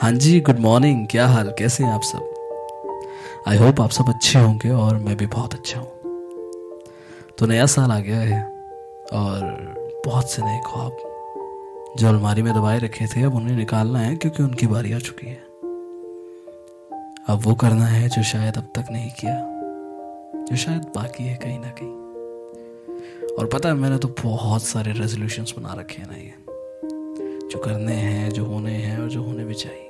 हाँ जी good morning क्या हाल? कैसे हैं आप सब? आई होप आप सब अच्छे होंगे और मैं भी बहुत अच्छा हूँ। तो नया साल आ गया है और बहुत से नए ख्वाब जो अलमारी में दबाए रखे थे, अब उन्हें निकालना है क्योंकि उनकी बारी आ चुकी है। अब वो करना है जो शायद अब तक नहीं किया, जो शायद बाकी है कहीं ना कहीं। और पता है, मैंने तो बहुत सारे रेजोल्यूशंस बना रखे हैं ना ये, जो करने हैं, जो होने हैं और जो होने भी चाहिए।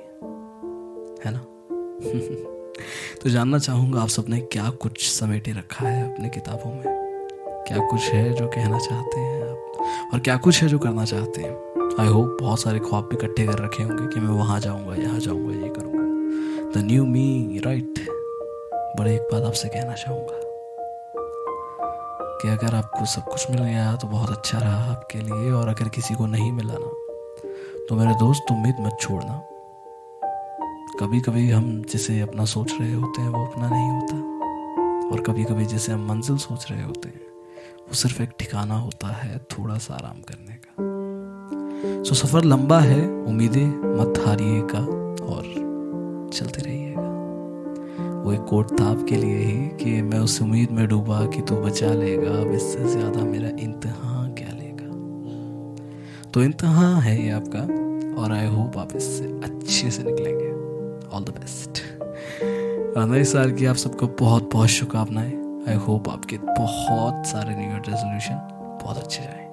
है ना? तो जानना चाहूँगा आप सबने क्या कुछ समेटे रखा है अपने किताबों में? क्या कुछ है जो कहना चाहते हैं आप? और क्या कुछ है जो करना चाहते हैं? आई होप बहुत सारे ख्वाब भी इकट्ठे कर रखे होंगे कि मैं वहाँ जाऊँगा, यहाँ जाऊँगा, ये करूँगा। द न्यू मी राइट बड़े एक बात आपसे कहना चाहूँगा कि अगर आपको सब कुछ मिल गया तो बहुत अच्छा रहा आपके लिए, और अगर किसी को नहीं मिला ना तो मेरे दोस्त, उम्मीद मत छोड़ना। कभी कभी हम जिसे अपना सोच रहे होते हैं, वो अपना नहीं होता। और कभी कभी जिसे हम मंजिल सोच रहे होते हैं, वो सिर्फ़ एक ठिकाना होता है थोड़ा सा आराम करने का। सो सफ़र लंबा है, उम्मीदें मत हारिएगा और चलते रहिएगा। वो एक कोट था आपके लिए ही कि मैं उस उम्मीद में डूबा कि तू बचा लेगा, अब इससे ज़्यादा मेरा इंतहा क्या लेगा। तो इंतहा है ये आपका, और आई होप आप इससे अच्छे से निकलेंगे। ऑल द बेस्ट नए साल की आप सबको बहुत बहुत शुभकामनाएँ. आई होप आपके बहुत सारे न्यू ईयर रेजोल्यूशन बहुत अच्छे जाए.